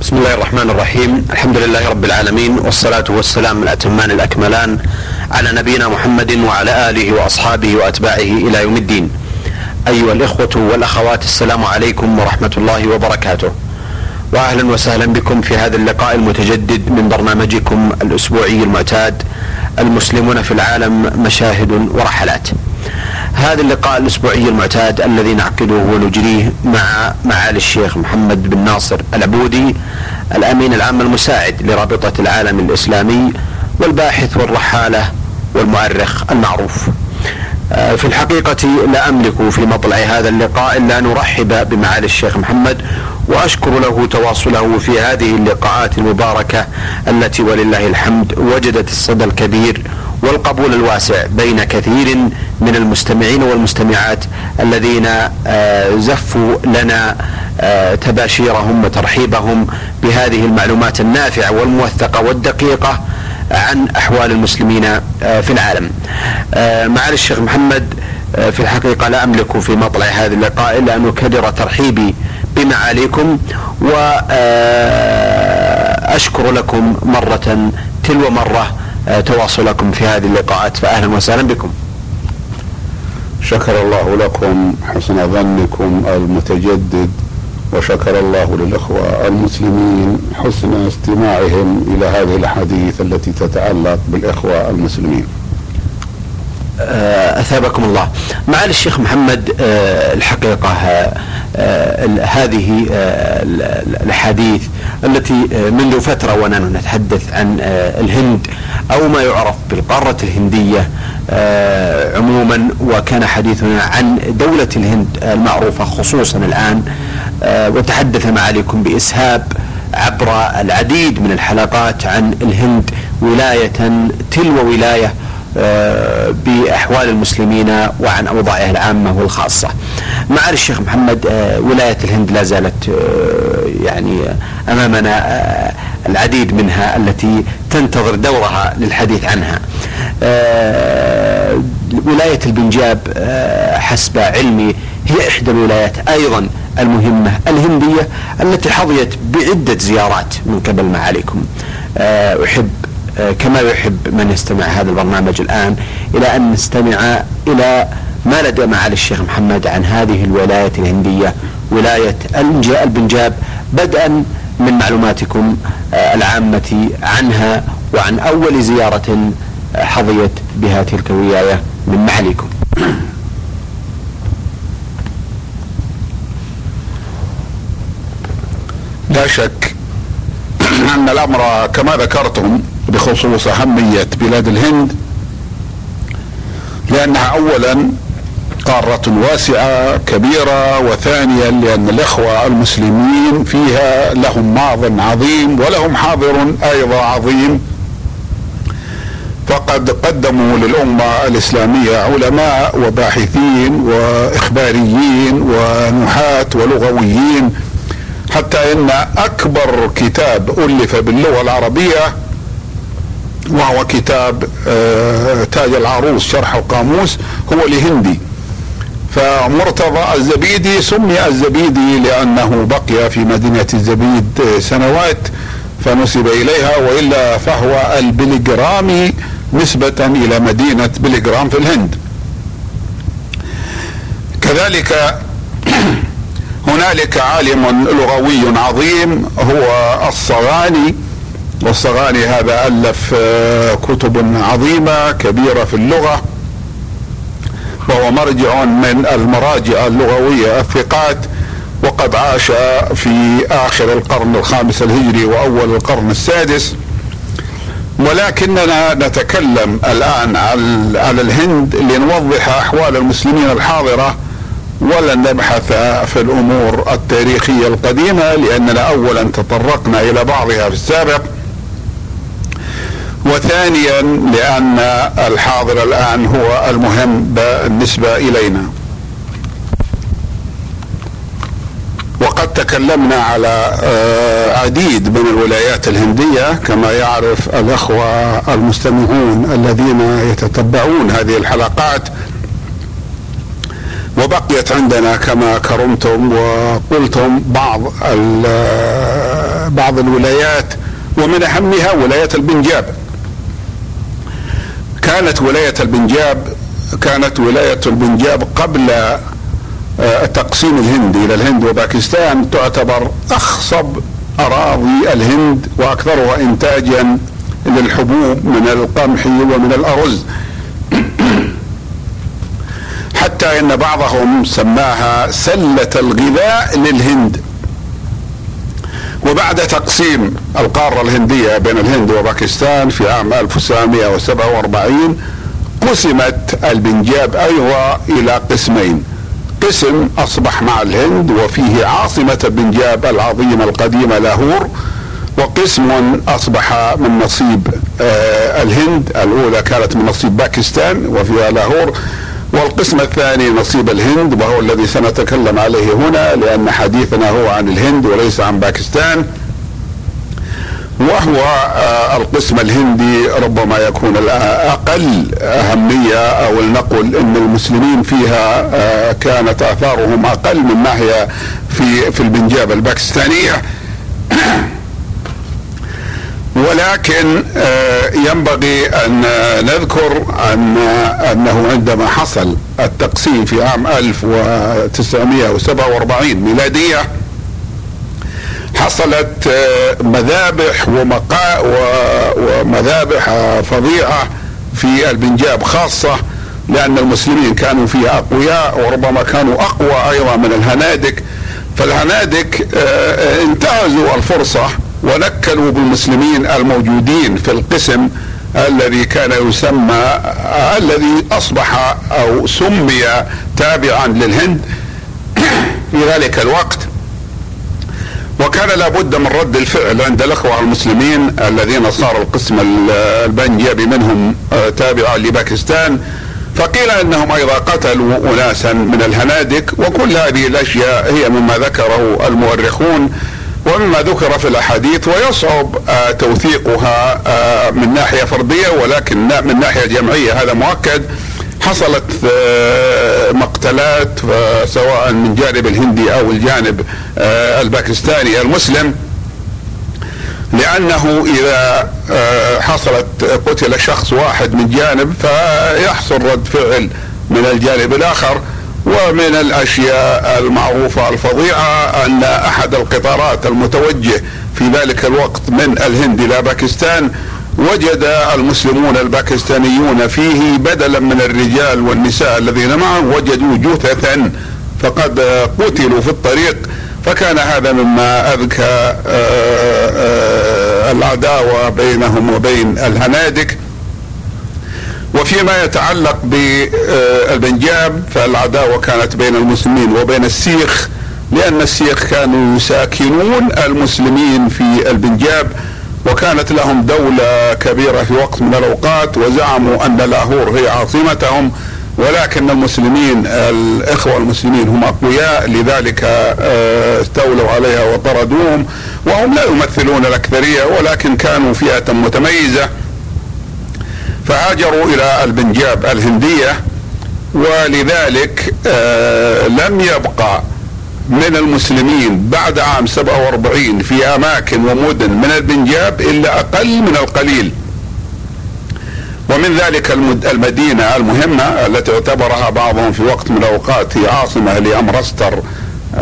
بسم الله الرحمن الرحيم الحمد لله رب العالمين والصلاة والسلام الأتمان الأكملان على نبينا محمد وعلى آله وأصحابه وأتباعه إلى يوم الدين أيها الإخوة والأخوات السلام عليكم ورحمة الله وبركاته وأهلا وسهلا بكم في هذا اللقاء المتجدد من برنامجكم الأسبوعي المعتاد المسلمون في العالم مشاهد ورحلات هذا اللقاء الأسبوعي المعتاد الذي نعقده ونجريه مع معالي الشيخ محمد بن ناصر العبودي الأمين العام المساعد لرابطة العالم الإسلامي والباحث والرحالة والمؤرخ المعروف. آه، في الحقيقة لا أملك في مطلع هذا اللقاء إلا أن أرحب بمعالي الشيخ محمد وأشكر له تواصله في هذه اللقاءات المباركة التي ولله الحمد وجدت الصدى الكبير والقبول الواسع بين كثير من المستمعين والمستمعات الذين آه، زفوا لنا آه، تباشيرهم وترحيبهم بهذه المعلومات النافعة والموثقة والدقيقة عن أحوال المسلمين آه، في العالم. معالي الشيخ محمد في الحقيقة لا أملك في مطلع هذا اللقاء إلا أن أكرر ترحيبي بمعاليكم واشكر لكم مرة تلو مرة تواصلكم في هذه اللقاءات فاهلا وسهلا بكم. شكر الله لكم حسن ظنكم المتجدد وشكر الله للإخوة المسلمين حسن استماعهم إلى هذه الأحاديث التي تتعلق بالإخوة المسلمين. آه، أثابكم الله. معالي الشيخ محمد آه، الحقيقة آه، هذه الأحاديث التي منذ فترة ونحن نتحدث عن الهند أو ما يعرف بالقارة الهندية عموما وكان حديثنا عن دولة الهند المعروفة خصوصا الآن وتحدث معاليكم بإسهاب عبر العديد من الحلقات عن الهند ولاية تلو ولاية آه، بأحوال المسلمين وعن أوضاعها العامة والخاصة. معالي الشيخ محمد آه، ولاية الهند لا زالت آه، يعني أمامنا العديد منها التي تنتظر دورها للحديث عنها. ولاية البنجاب حسب علمي هي إحدى الولايات أيضا المهمة الهندية التي حظيت بعدة زيارات من قبل معاليكم. أحب آه، كما يحب من يستمع هذا البرنامج الآن إلى أن نستمع إلى ما لدى معالي الشيخ محمد عن هذه الولاية الهندية ولاية البنجاب بدءا من معلوماتكم آه، العامة عنها وعن أول زيارة آه، حظيت بها تلك الولاية من معاليكم. لا شك أن الأمر كما ذكرتم بخصوص أهمية بلاد الهند لأنها أولا قارة واسعة كبيرة وثانيا لأن الإخوة المسلمين فيها لهم ماض عظيم ولهم حاضر أيضا عظيم. فقد قدموا للأمة الإسلامية علماء وباحثين وإخباريين ونحاة ولغويين حتى إن أكبر كتاب ألف باللغة العربية وهو كتاب آه، تاج العروس شرح القاموس هو لهندي. فمرتضى الزبيدي سمي الزبيدي لأنه بقي في مدينة الزبيد سنوات فنسب إليها وإلا فهو البليغرامي نسبة إلى مدينة بليغرام في الهند. كذلك هنالك عالم لغوي عظيم هو الصغاني. والصغاني هذا ألف آه، كتب عظيمة كبيرة في اللغة. وهو مرجع من المراجع اللغوية الثقات وقد عاش في آخر القرن الخامس الهجري وأول القرن السادس. ولكننا نتكلم الآن على الهند لنوضح أحوال المسلمين الحاضرة ولن نبحث في الأمور التاريخية القديمة لأننا أولا تطرقنا إلى بعضها في السابق. وثانيا لأن الحاضر الآن هو المهم بالنسبة إلينا. وقد تكلمنا على آه، عديد من الولايات الهندية كما يعرف الأخوة المستمعون الذين يتتبعون هذه الحلقات. وبقيت عندنا كما كرمتم وقلتم بعض بعض الولايات ومن أهمها ولاية البنجاب. كانت ولاية البنجاب كانت ولاية البنجاب قبل آه، تقسيم الهند إلى الهند وباكستان تعتبر أخصب أراضي الهند وأكثرها انتاجا للحبوب من القمح ومن الأرز. حتى إن بعضهم سماها سلة الغذاء للهند. وبعد تقسيم القارة الهندية بين الهند وباكستان في عام 1947 قسمت البنجاب أيضا إلى قسمين. قسم أصبح مع الهند وفيه عاصمة البنجاب العظيمة القديمة لاهور وقسم أصبح من نصيب آه الهند. الأولى كانت من نصيب باكستان وفيها لاهور. والقسم الثاني نصيب الهند وهو الذي سنتكلم عليه هنا لأن حديثنا هو عن الهند وليس عن باكستان. وهو آه، القسم الهندي ربما يكون أقل أهمية أو لنقل إن المسلمين فيها آه، كانت آثارهم أقل من ناحيه في في البنجاب الباكستانية. ولكن آه، ينبغي أن نذكر أن أنه عندما حصل التقسيم في عام 1947 ميلادية حصلت آه، مذابح ومقا ومذابح فظيعة في البنجاب خاصة لأن المسلمين كانوا فيها أقوياء وربما كانوا أقوى أيضا من الهنادك. فالهنادك آه، انتهزوا الفرصة ونكلوا بالمسلمين الموجودين في القسم الذي كان يسمى الذي أصبح أو سمي تابعا للهند في ذلك الوقت. وكان لابد من رد الفعل عند الأخوة المسلمين الذين صار القسم البنجابي منهم آه، تابعا لباكستان فقيل إنهم أيضا قتلوا اناسا من الهنادك وكل هذه الأشياء هي مما ذكره المؤرخون ومما ذكر في الأحاديث ويصعب آه، توثيقها آه، من ناحية فردية ولكن من ناحية جمعية. هذا مؤكد. حصلت آه، مقتلات سواء من جانب الهندي أو الجانب الباكستاني المسلم لأنه إذا حصلت قتل شخص واحد من جانب فيحصل رد فعل من الجانب الآخر. ومن الأشياء المعروفة الفظيعة أن أحد القطارات المتوجه في ذلك الوقت من الهند إلى باكستان وجد المسلمون الباكستانيون فيه بدلا من الرجال والنساء الذين معه وجدوا جثثا فقد قتلوا في الطريق. فكان هذا مما أذكى آه، آه، العداوه بينهم وبين الهنادك. وفيما يتعلق بالبنجاب فالعداوة كانت بين المسلمين وبين السيخ لأن السيخ كانوا يساكنون المسلمين في البنجاب وكانت لهم دولة كبيرة في وقت من الأوقات وزعموا أن لاهور هي عاصمتهم ولكن المسلمين الإخوة المسلمين هم أقوياء لذلك آه، استولوا عليها وطردوهم وهم لا يمثلون الأكثرية ولكن كانوا فئة متميزة. فهاجروا إلى البنجاب الهندية ولذلك آه لم يبقى من المسلمين بعد عام 47 في أماكن ومدن من البنجاب إلا أقل من القليل. ومن ذلك المدينة المهمة التي اعتبرها بعضهم في وقت من الأوقات هي عاصمة لأمرستر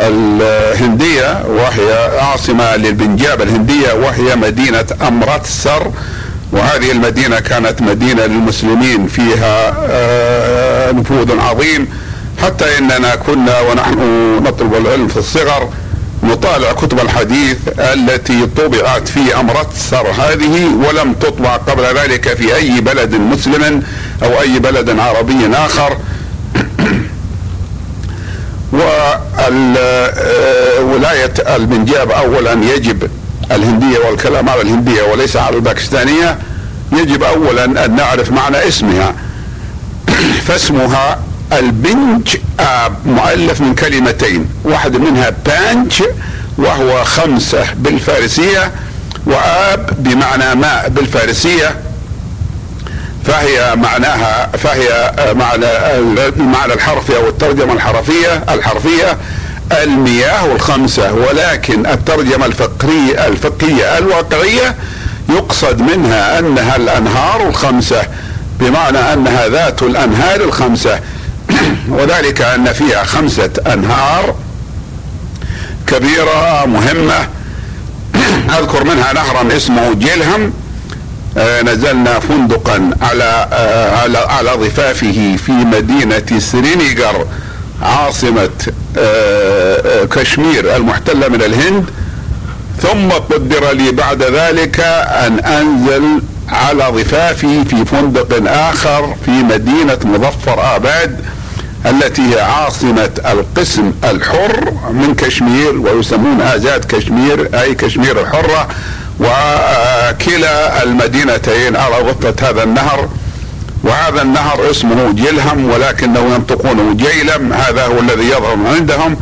الهندية وهي عاصمة للبنجاب الهندية وهي مدينة أمرتسر. وهذه المدينة كانت مدينة للمسلمين فيها آه، نفوذ عظيم. حتى إننا كنا ونحن نطلب العلم في الصغر نطالع كتب الحديث التي طبعت في امرتسر هذه ولم تطبع قبل ذلك في أي بلد مسلم أو أي بلد عربي وولاية آه، البنجاب اولا يجب الهندية والكلام على الهندية وليس على الباكستانية يجب أولا أن نعرف معنى اسمها. فاسمها البنج آب مؤلف من كلمتين واحد منها بانج وهو خمسة بالفارسية وآب بمعنى ماء بالفارسية. فهي معناها فهي معنى المعنى الحرفي أو الترجمة الحرفية الحرفية. المياه الخمسة ولكن الترجمة الفقهية الفقهية الواقعية يقصد منها أنها الأنهار الخمسة بمعنى أنها ذات الأنهار الخمسة. وذلك أن فيها خمسة أنهار كبيرة مهمة. أذكر منها نهرا اسمه جيلهم. آه، نزلنا فندقا على آه، على على ضفافه في مدينة سرينيغر عاصمة آه، كشمير المحتلة من الهند ثم قدر لي بعد ذلك أن أنزل على ضفافي في فندق آخر في مدينة مظفر آباد التي هي عاصمة القسم الحر من كشمير ويسمون آزاد كشمير أي كشمير الحرة وكلا المدينتين على ضفة هذا النهر. وهذا النهر اسمه جلهم ولكنه ينطقونه جيلم. هذا هو الذي يظهر عندهم.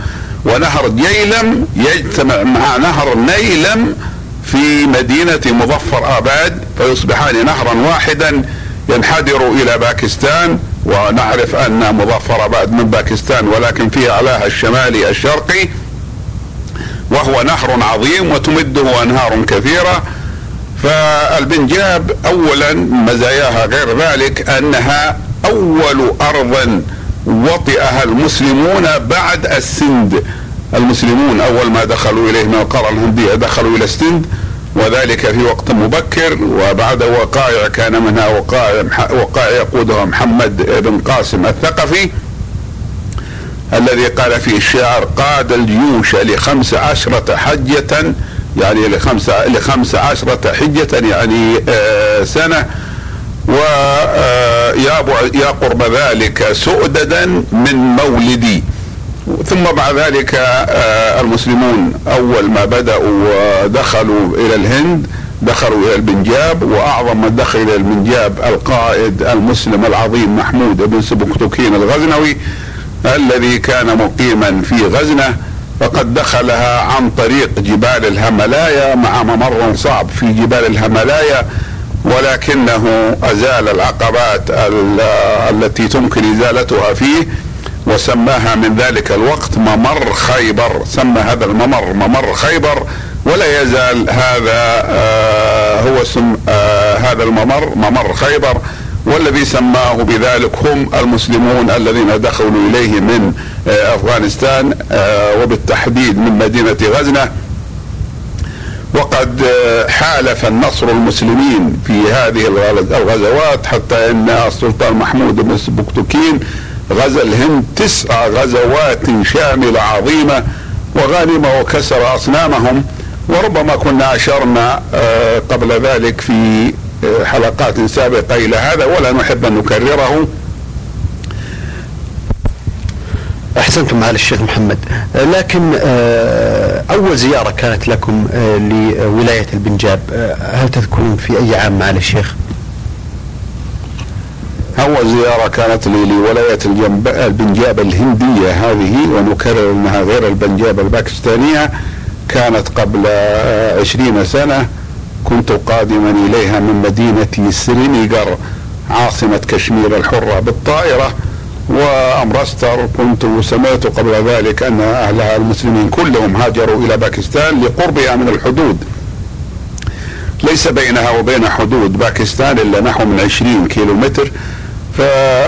ونهر جيلم يجتمع مع نهر نيلم في مدينة مظفر آباد فيصبحان نهرا واحدا ينحدر إلى باكستان. ونعرف أن مظفر آباد من باكستان ولكن في أعلاها الشمالي الشرقي. وهو نهر عظيم وتمده أنهار كثيرة. فالبنجاب أولا مزاياها غير ذلك أنها أول أرض وطئها المسلمون بعد السند. المسلمون أول ما دخلوا إليه من القاره الهندية دخلوا إلى السند وذلك في وقت مبكر وبعد وقائع كان منها وقائع وقائع يقودها محمد بن قاسم الثقفي الذي قال فيه الشاعر قاد الجيوش لخمس عشرة حجة يعني لخمس لخمس عشرة حجة يعني آه سنة. ويا آه، قرب ذلك سؤددا من مولدي. ثم بعد ذلك آه، المسلمون أول ما بدأوا ودخلوا إلى الهند دخلوا إلى البنجاب وأعظم من دخل إلى البنجاب القائد المسلم العظيم محمود بن سبكتكين الغزنوي الذي كان مقيما في غزنة. فقد دخلها عن طريق جبال الهملايا مع ممر صعب في جبال الهملايا ولكنه أزال العقبات التي تمكن إزالتها فيه وسماها من ذلك الوقت ممر خيبر. سمى هذا الممر ممر خيبر ولا يزال هذا آه هو سم آه هذا الممر ممر خيبر. والذي سماه بذلك هم المسلمون الذين دخلوا إليه من آه أفغانستان آه وبالتحديد من مدينة غزنة. وقد آه، حالف النصر المسلمين في هذه الغزوات حتى إن السلطان محمود بن سبكتكين غزا الهند تسع غزوات شاملة عظيمة وغانم وكسر أصنامهم. وربما كنا أشرنا آه، قبل ذلك في حلقات سابقة إلى هذا ولا نحب أن نكرره. أحسنتم معالي الشيخ محمد. آه، لكن أول زيارة كانت لكم لولاية البنجاب. هل تذكرون في أي عام معالي الشيخ؟ أول زيارة كانت لي لولاية البنجاب الهندية هذه ونكرر أنها غير البنجاب الباكستانية. كانت قبل عشرين سنة. كنت قادما إليها من مدينة سرينيغر عاصمة كشمير الحرة بالطائرة وأمرستر كنت سمعت قبل ذلك أن أهلها المسلمين كلهم هاجروا إلى باكستان لقربها من الحدود. ليس بينها وبين حدود باكستان إلا نحو من عشرين كيلو متر فعندما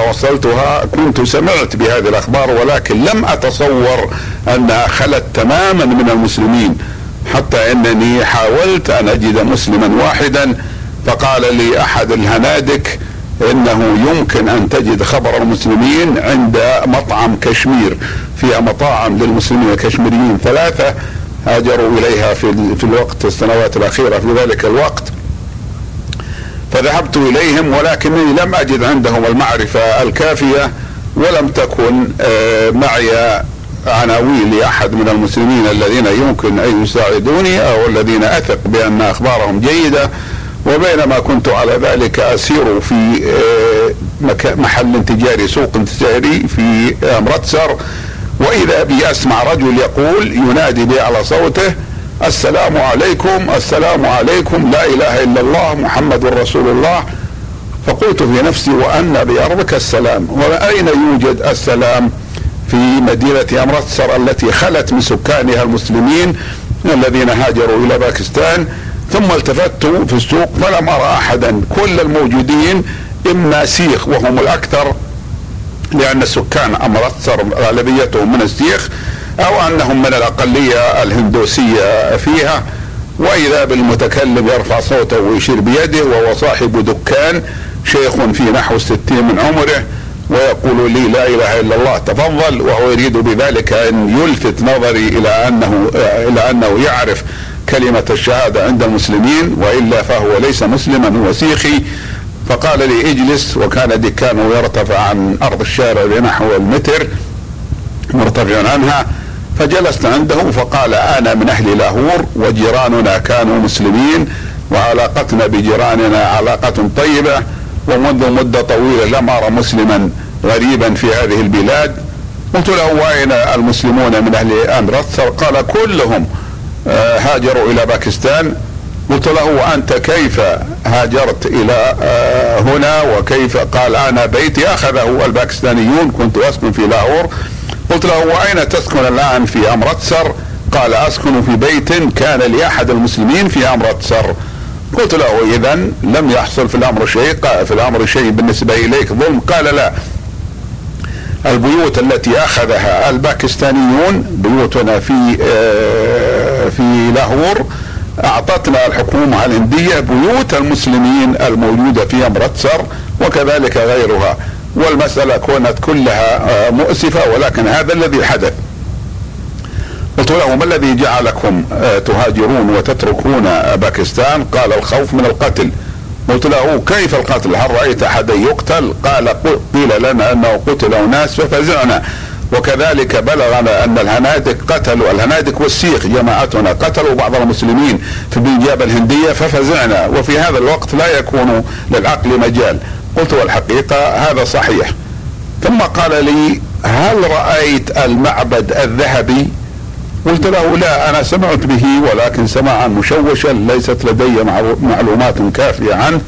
آه، وصلتها كنت سمعت بهذه الأخبار ولكن لم أتصور أنها خلت تماما من المسلمين. حتى إنني حاولت أن أجد مسلما واحدا فقال لي أحد الهنادك إنه يمكن أن تجد خبر المسلمين عند مطعم كشمير. فيها مطاعم للمسلمين الكشميريين ثلاثة هاجروا إليها في في الوقت السنوات الأخيرة في ذلك الوقت. فذهبت إليهم ولكنني لم أجد عندهم المعرفة الكافية ولم تكن آه، معي عناوين لأحد من المسلمين الذين يمكن أن يساعدوني أو الذين أثق بأن أخبارهم جيدة وبينما كنت على ذلك أسير في آه، محل تجاري سوق تجاري في أمرتسر وإذا بي أسمع رجل يقول ينادي بي على صوته السلام عليكم السلام عليكم لا إله إلا الله محمد رسول الله. فقلت في نفسي وأن بأرضك السلام وأين يوجد السلام؟ في مدينة أمرتسر التي خلت من سكانها المسلمين الذين هاجروا إلى باكستان ثم التفت في السوق فلم أرى أحدا. كل الموجودين إما سيخ وهم الأكثر لأن سكان أمرتسر غالبيتهم من السيخ أو أنهم من الأقلية الهندوسية فيها. وإذا بالمتكلم يرفع صوته ويشير بيده وهو صاحب دكان شيخ في نحو الستين من عمره. ويقول لي لا إله إلا الله تفضل. وهو يريد بذلك أن يلفت نظري إلى أنه إلى أنه يعرف كلمة الشهادة عند المسلمين وإلا فهو ليس مسلما هو سيخي. فقال لي اجلس. وكان دكانه يرتفع عن أرض الشارع بنحو المتر مرتفع عنها. فجلست عنده فقال أنا من أهل لاهور وجيراننا كانوا مسلمين وعلاقتنا بجيراننا علاقة طيبة. ومنذ مدة طويلة لم أرى مسلما غريبا في هذه البلاد. قلت له وأين المسلمون من أهل أمرتسر قال كلهم آه، هاجروا إلى باكستان. قلت له وأنت كيف هاجرت إلى آه، هنا؟ وكيف؟ قال أنا بيتي أخذه الباكستانيون كنت أسكن في لاهور. قلت له وأين تسكن الآن في أمرتسر؟ قال أسكن في بيت كان لأحد المسلمين في أمرتسر. قلت له اذا لم يحصل في الأمر شيء في الأمر شيء بالنسبة إليك ظلم. قال لا. البيوت التي أخذها الباكستانيون بيوتنا في آه، في لاهور أعطتنا الحكومة الهندية بيوت المسلمين الموجودة في أمرتسر وكذلك غيرها. والمسألة كانت كلها آه، مؤسفة ولكن هذا الذي حدث. قلت له ما الذي جعلكم آه، تهاجرون وتتركون باكستان؟ قال الخوف من القتل. قلت له كيف القتل؟ هل رأيت أحدا يقتل؟ قال قيل لنا أنه قتل أناس ففزعنا. وكذلك بلغنا أن الهنادك قتلوا الهنادك والسيخ جماعتنا قتلوا بعض المسلمين في البنجاب الهندية ففزعنا وفي هذا الوقت لا يكون للعقل مجال. قلت والحقيقة هذا صحيح. ثم قال لي هل رأيت المعبد الذهبي؟ قلت له لا أنا سمعت به ولكن سماعا مشوشا ليست لدي معلومات كافية عنه.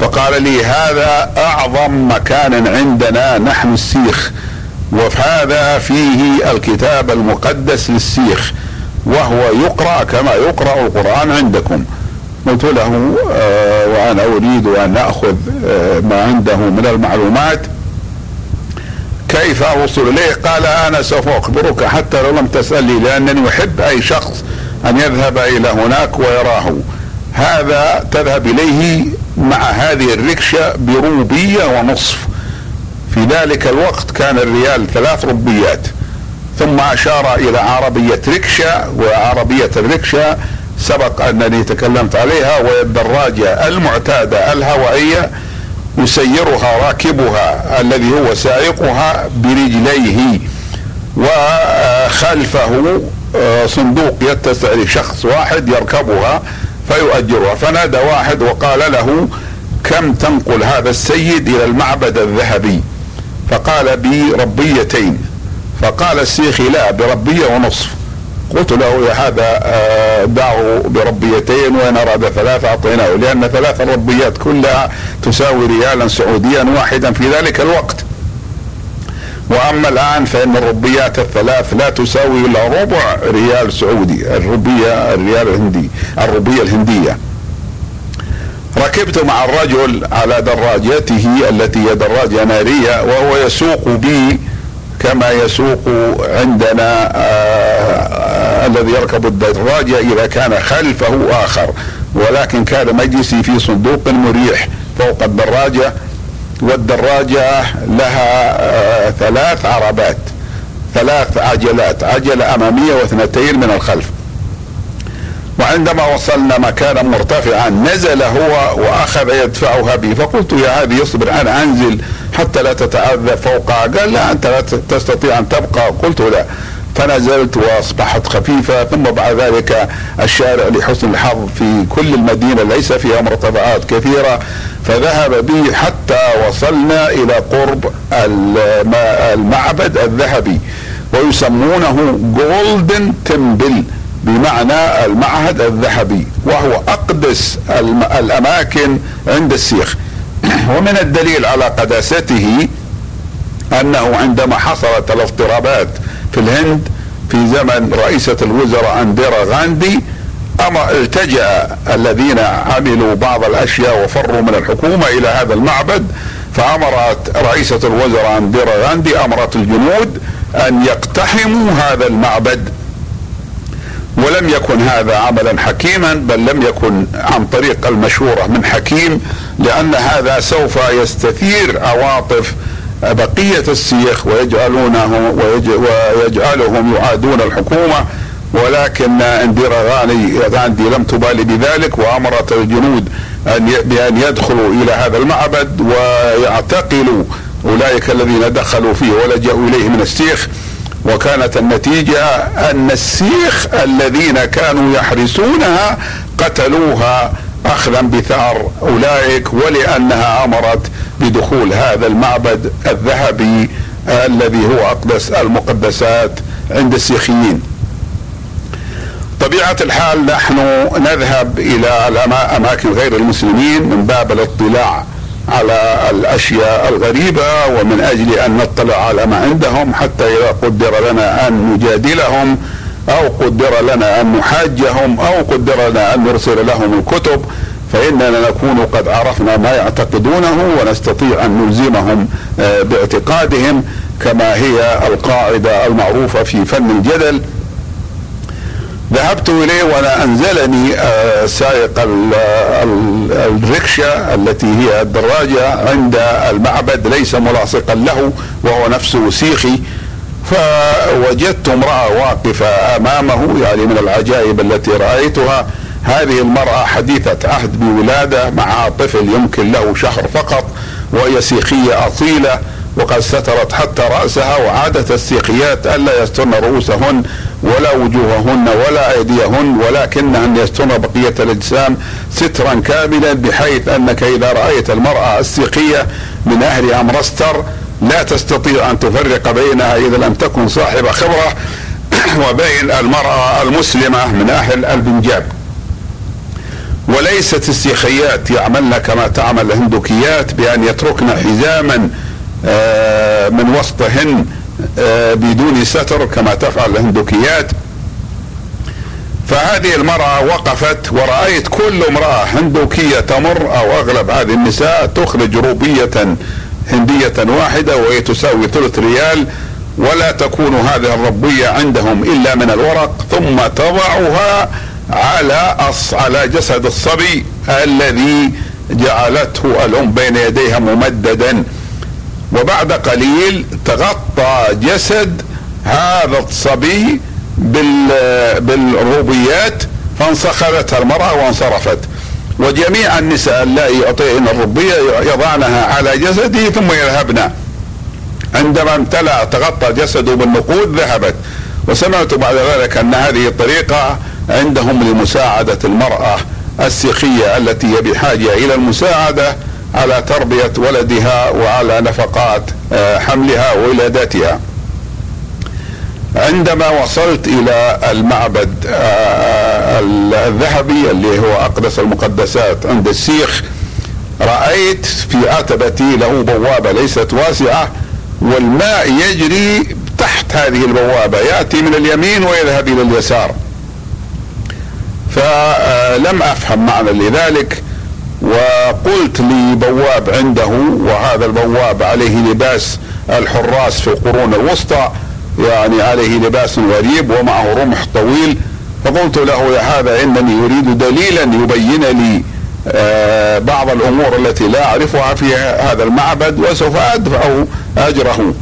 فقال لي هذا أعظم مكان عندنا نحن السيخ. وهذا فيه الكتاب المقدس للسيخ وهو يقرأ كما يقرأ القرآن عندكم. قلت له آه وأنا أريد أن ناخذ آه ما عنده من المعلومات. كيف أوصل إليه؟ قال أنا سوف أخبرك حتى لو لم تسألني لأنني أحب أي شخص أن يذهب إلى هناك ويراه. هذا تذهب إليه مع هذه الركشة بروبيه ونصف. في ذلك الوقت كان الريال ثلاث ربيات. ثم أشار إلى عربية ركشة وعربية الركشة سبق أنني تكلمت عليها وهي الدراجة المعتادة الهوائية يسيرها راكبها الذي هو سائقها برجليه. وخلفه آه، صندوق يتسع لشخص واحد يركبها فيؤجرها. فنادى واحد وقال له كم تنقل هذا السيد إلى المعبد الذهبي؟ فقال بربيتين فقال السيخي لا بربية ونصف. قلت له يا هذا آه، دعه بربيتين وان اراد ثلاثة أعطيناه لأن ثلاث الربيات كلها تساوي ريالا سعوديا واحدا في ذلك الوقت. وأما الآن فإن الربيات الثلاث لا تساوي إلا ربع ريال سعودي الربية الريال الهندي الربية الهندية. ركبت مع الرجل على دراجته التي هي دراجة نارية وهو يسوق بي كما يسوق عندنا آه الذي يركب الدراجة إذا كان خلفه آخر ولكن كان مجلسي في صندوق مريح فوق الدراجة والدراجة لها آه ثلاث عربات ثلاث عجلات عجلة أمامية واثنتين من الخلف. وعندما وصلنا مكانا مرتفعا نزل هو وأخذ يدفعها بي فقلت يا هذه اصبر أنا أنزل حتى لا تتعذب فوقها. قال لا أنت لا تستطيع أن تبقى. قلت لا. فنزلت وأصبحت خفيفة ثم بعد ذلك الشارع لحسن الحظ في كل المدينة ليس فيها مرتفعات كثيرة فذهب بي حتى وصلنا إلى قرب المعبد الذهبي ويسمونه Golden Temple بمعنى المعبد الذهبي وهو أقدس الأماكن عند السيخ. ومن الدليل على قداسته أنه عندما حصلت الاضطرابات في الهند في زمن رئيسة الوزراء أنديرا غاندي أما التجأ الذين عملوا بعض الأشياء وفروا من الحكومة إلى هذا المعبد فأمرت رئيسة الوزراء أنديرا غاندي أمرت الجنود أن يقتحموا هذا المعبد. ولم يكن هذا عملا حكيما بل لم يكن عن طريق المشورة من حكيم لأن هذا سوف يستثير عواطف بقية السيخ ويجعلونه ويجعلهم يعادون الحكومة ولكن انديرا غاني غاندي لم تبالي بذلك وأمرت الجنود أن بأن يدخلوا إلى هذا المعبد ويعتقلوا أولئك الذين دخلوا فيه ولجأوا إليه من السيخ. وكانت النتيجة أن السيخ الذين كانوا يحرسونها قتلوها أخذا بثار أولئك ولأنها أمرت بدخول هذا المعبد الذهبي الذي هو أقدس المقدسات عند السيخيين. طبيعة الحال نحن نذهب إلى الأماكن غير المسلمين من باب الاطلاع على الأشياء الغريبة ومن أجل أن نطلع على ما عندهم حتى إذا قدر لنا أن نجادلهم أو قدر لنا أن نحاجهم أو قدر لنا أن نرسل لهم الكتب. فإننا نكون قد عرفنا ما يعتقدونه ونستطيع أن نلزمهم آه، باعتقادهم كما هي القاعدة المعروفة في فن الجدل. ذهبت إليه وأنا أنزلني آه، سائق الركشة التي هي الدراجة عند المعبد ليس ملاصقا له وهو نفسه سيخي. فوجدت امرأة واقفة أمامه يعني من العجائب التي رأيتها. هذه المرأة حديثة عهد بولادة مع طفل يمكن له شهر فقط وهي سيخية أصيلة وقد سترت حتى رأسها وعادة السيخيات ألا يسترن رؤوسهن ولا وجوههن ولا أيديهن ولكنهن يسترن بقية الأجسام سترا كاملا بحيث أنك إذا رأيت المرأة السيخية من أهل أمرستر لا تستطيع أن تفرق بينها إذا لم تكن صاحب خبرة وبين المرأة المسلمة من أهل البنجاب. وليست السيخيات يعملن كما تعمل الهندوكيات بأن يتركن حزاما آه، من وسطهن آه، بدون ستر كما تفعل الهندوكيات. فهذه المرأة وقفت ورأيت كل امرأة هندوكية تمر أو أغلب هذه النساء تخرج روبية هندية واحدة وهي تساوي ثلث ريال ولا تكون هذه الربية عندهم إلا من الورق ثم تضعها على على جسد الصبي الذي جعلته الأم بين يديها ممددا. وبعد قليل تغطى جسد هذا الصبي بالروبيات فانسخلتها المرأة وانصرفت. وجميع النساء اللائي يعطين الربية يضعنها على جسده ثم يذهبن عندما امتلأ تغطى جسده بالنقود ذهبت. وسمعت بعد ذلك أن هذه الطريقة عندهم لمساعدة المرأة السيخية التي هي بحاجة إلى المساعدة على تربية ولدها وعلى نفقات آه، حملها وولادتها عندما وصلت إلى المعبد آه، الذهبي اللي هو أقدس المقدسات عند السيخ رأيت في عتبتي له بوابة ليست واسعة والماء يجري تحت هذه البوابة يأتي من اليمين ويذهب إلى اليسار. فلم أفهم معنى لذلك وقلت لبواب عنده وهذا البواب عليه لباس الحراس في القرون الوسطى يعني عليه لباس غريب ومعه رمح طويل فقلت له يا هذا إنني أريد دليلا يبين لي آه، بعض الأمور التي لا أعرفها في هذا المعبد وسوف أدفع أجره.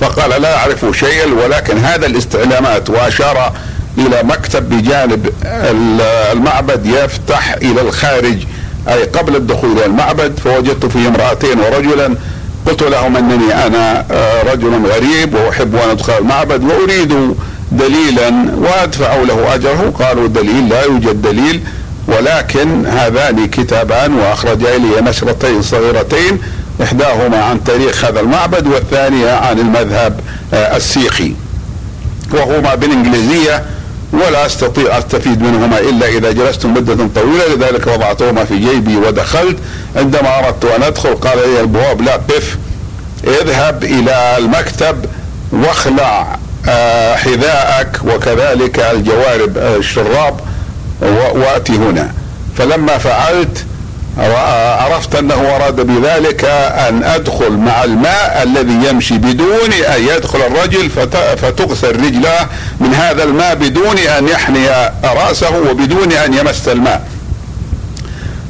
فقال لا أعرف شيئا ولكن هذا الاستعلامات وأشار إلى مكتب بجانب المعبد يفتح إلى الخارج. أي قبل الدخول إلى المعبد فوجدت فيه امرأتين ورجلا. قلت لهم إنني أنا آه، رجل غريب وأحب أن أدخل المعبد وأريد دليلا وأدفع له أجره. قالوا الدليل لا يوجد دليل ولكن هذان كتابان وأخرجا لي نشرتين صغيرتين إحداهما عن تاريخ هذا المعبد والثانية عن المذهب آه، السيخي. وهما بالإنجليزية ولا أستطيع أستفيد منهما إلا إذا جلست مدة طويلة لذلك وضعتهما في جيبي ودخلت. عندما أردت أن أدخل قال لي البواب لا قف اذهب إلى المكتب واخلع آه، حذاءك وكذلك الجوارب الشراب وأتي هنا. فلما فعلت عرفت أنه أراد بذلك أن أدخل مع الماء الذي يمشي بدون أن يدخل الرجل فتغسل رجلاه من هذا الماء بدون أن يحني رأسه وبدون أن يمس الماء.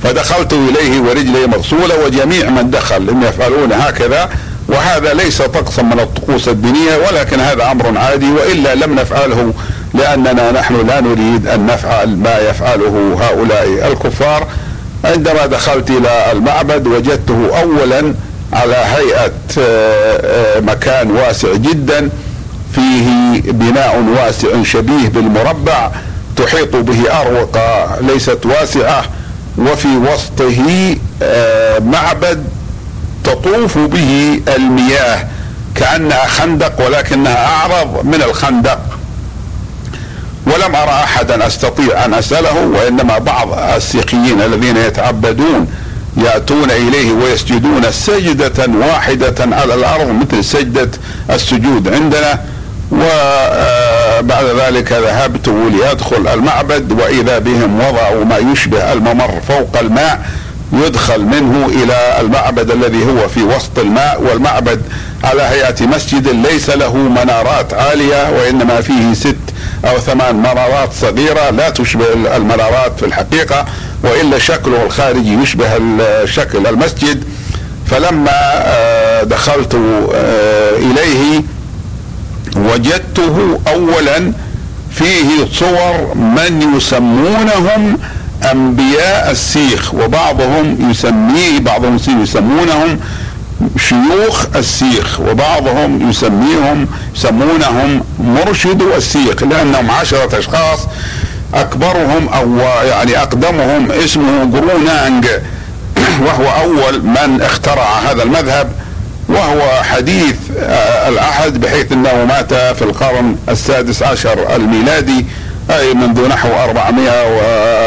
فدخلت إليه ورجلي مغسولة وجميع من دخل لم يفعلون هكذا وهذا ليس طقسا من الطقوس الدينية ولكن هذا أمر عادي وإلا لم نفعله لأننا نحن لا نريد أن نفعل ما يفعله هؤلاء الكفار. عندما دخلت إلى المعبد وجدته اولا على هيئة آه، آه، مكان واسع جدا فيه بناء واسع شبيه بالمربع تحيط به أروقة ليست واسعة وفي وسطه آه، معبد تطوف به المياه كأنها خندق ولكنها أعرض من الخندق. ولم أرى أحدا أستطيع أن أسأله وإنما بعض السيقيين الذين يتعبدون يأتون إليه ويسجدون سجدة واحدة على الأرض مثل سجدة السجود عندنا. وبعد ذلك ذهبت لادخل المعبد وإذا بهم وضعوا ما يشبه الممر فوق الماء يدخل منه إلى المعبد الذي هو في وسط الماء والمعبد على هيئة مسجد ليس له منارات عالية وإنما فيه ست أو ثمان منارات صغيرة لا تشبه المنارات في الحقيقة وإلا شكله الخارجي يشبه شكل المسجد. فلما آه، دخلت آه، إليه وجدته اولا فيه صور من يسمونهم أنبياء السيخ وبعضهم يسميه بعضهم يسمونهم شيوخ السيخ وبعضهم يسميهم يسمونهم مرشد السيخ لأنهم عشرة أشخاص أكبرهم أو يعني أقدمهم اسمه جرونانج وهو أول من اخترع هذا المذهب وهو حديث آه، العهد بحيث إنه مات في القرن السادس عشر الميلادي. أي منذ نحو 400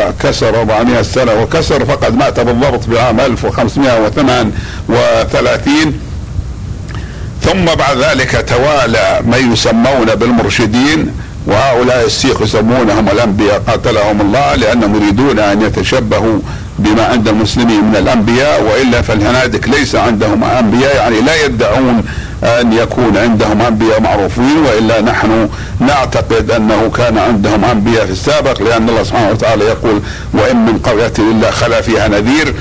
وكسر 400 سنة وكسر فقد مات بالضبط في عام 1538 ثم بعد ذلك توالى من يسمون بالمرشدين وهؤلاء السيخ يسمونهم الانبياء قاتلهم الله لأنهم يريدون أن يتشبهوا بما عند المسلمين من الأنبياء وإلا فالهنادك ليس عندهم أنبياء يعني لا يدعون أن يكون عندهم أنبياء معروفين وإلا نحن نعتقد أنه كان عندهم أنبياء في السابق لأن الله سبحانه وتعالى يقول وإن من قرية إلا خلا فيها نذير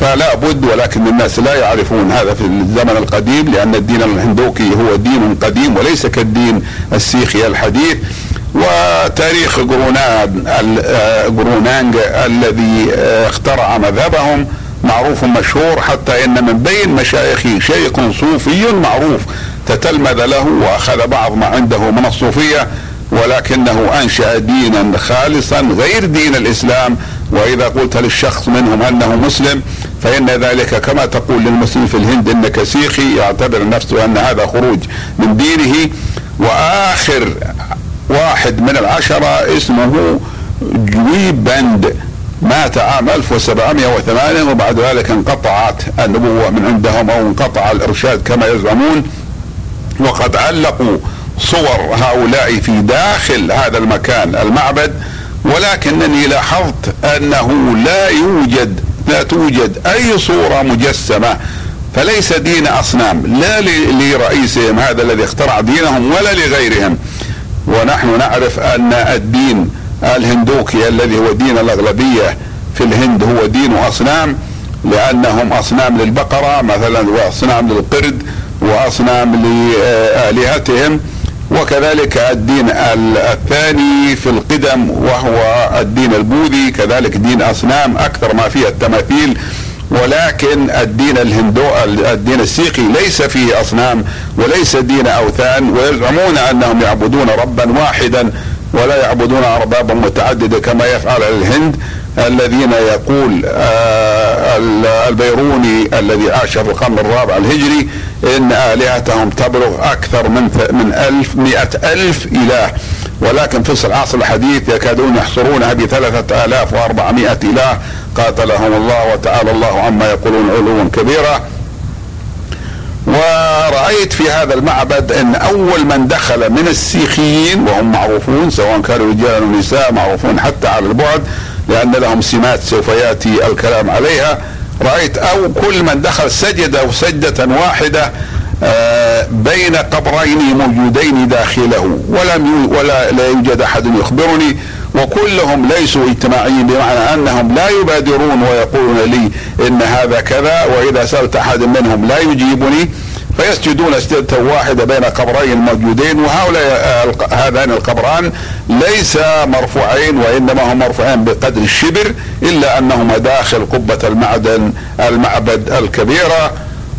فلا بد ولكن الناس لا يعرفون هذا في الزمن القديم لأن الدين الهندوكي هو دين قديم وليس كالدين السيخي الحديث. وتاريخ جرونان جرونانج الذي اخترع مذهبهم معروف مشهور حتى إن من بين مشايخه شيخ صوفي معروف تتلمذ له وأخذ بعض ما عنده من الصوفية ولكنه أنشأ دينا خالصا غير دين الإسلام. وإذا قلت للشخص منهم أنه مسلم فإن ذلك كما تقول للمسلم في الهند انك سيخي يعتبر نفسه أن هذا خروج من دينه. وآخر واحد من العشرة اسمه جويب بند مات عام 1708 وبعد ذلك انقطعت النبوة من عندهم أو انقطع الإرشاد كما يزعمون. وقد علقوا صور هؤلاء في داخل هذا المكان المعبد ولكنني لاحظت أنه لا يوجد لا توجد أي صورة مجسمة فليس دين أصنام لا لرئيسهم هذا الذي اخترع دينهم ولا لغيرهم. ونحن نعرف أن الدين الهندوكي الذي هو دين الأغلبية في الهند هو دين أصنام لأنهم أصنام للبقرة مثلا وأصنام للقرد وأصنام لآلهتهم وكذلك الدين الثاني في القدم وهو الدين البوذي كذلك دين أصنام أكثر ما فيه التماثيل ولكن الدين الهندو الدين السيخي ليس فيه أصنام وليس دين أوثان ويزعمون أنهم يعبدون ربا واحدا. ولا يعبدون أربابا متعددة كما يفعل الهند الذين يقول آه، البيروني الذي عاش في القرن الرابع الهجري إن آلهتهم تبلغ أكثر من من ألف مئة ألف إله. ولكن في العصر الحديث يكادون يحصرونها آلاف وأربعمائة إله. قاتلهم الله وتعالى الله عما يقولون علوا كبيرا. ورأيت في هذا المعبد أن أول من دخل من السيخيين وهم معروفون سواء كانوا رجال أو نساء معروفون حتى على البعد لأن لهم سمات سوف يأتي الكلام عليها. رأيت أو كل من دخل سجد أو سجدة واحدة آه، بين قبرين موجودين داخله ولم ولا لا يوجد أحد يخبرني وكلهم ليسوا اجتماعيين بمعنى أنهم لا يبادرون ويقولون لي إن هذا كذا وإذا سألت أحد منهم لا يجيبني. فيسجدون سجدة واحدة بين قبرين موجودين وهؤلاء آه، هذان القبران ليس مرفوعين وإنما هم مرفوعين بقدر الشبر إلا أنهما داخل قبة المعدن المعبد الكبيرة.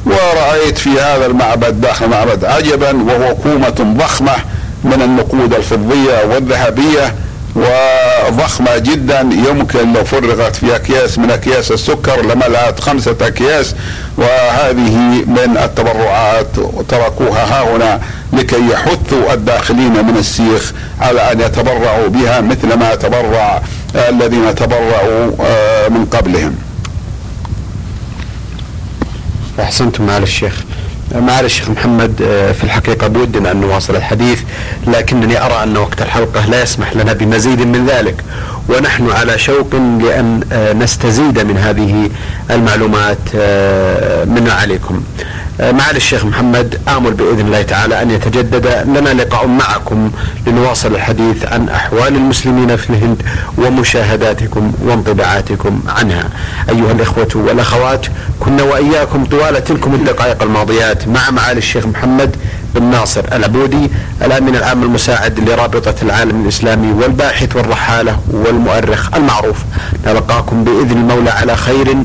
ورأيت في هذا المعبد داخل المعبد عجبا وهو كومة ضخمة من النقود الفضية والذهبية. وضخمة جدا يمكن لو فرغت في أكياس من أكياس السكر لملأت خمسة أكياس وهذه من التبرعات تركوها ها هنا لكي يحثوا الداخلين من السيخ على أن يتبرعوا بها مثل ما تبرع الذين تبرعوا آه، من قبلهم. أحسنتم معالي الشيخ. معالي الشيخ محمد آه، في الحقيقة بودنا أن نواصل الحديث لكنني أرى أن وقت الحلقة لا يسمح لنا بمزيد من ذلك ونحن على شوق لأن آه، نستزيد من هذه المعلومات آه، من عليكم. معالي الشيخ محمد آمل بإذن الله تعالى أن يتجدد لنا لقاء معكم لنواصل الحديث عن أحوال المسلمين في الهند ومشاهداتكم وانطباعاتكم عنها. أيها الإخوة والأخوات كنا وإياكم طوال تلكم الدقائق الماضيات مع معالي الشيخ محمد بن ناصر العبودي الأمين العام المساعد لرابطة العالم الإسلامي والباحث والرحالة والمؤرخ المعروف. نلقاكم بإذن المولى على خير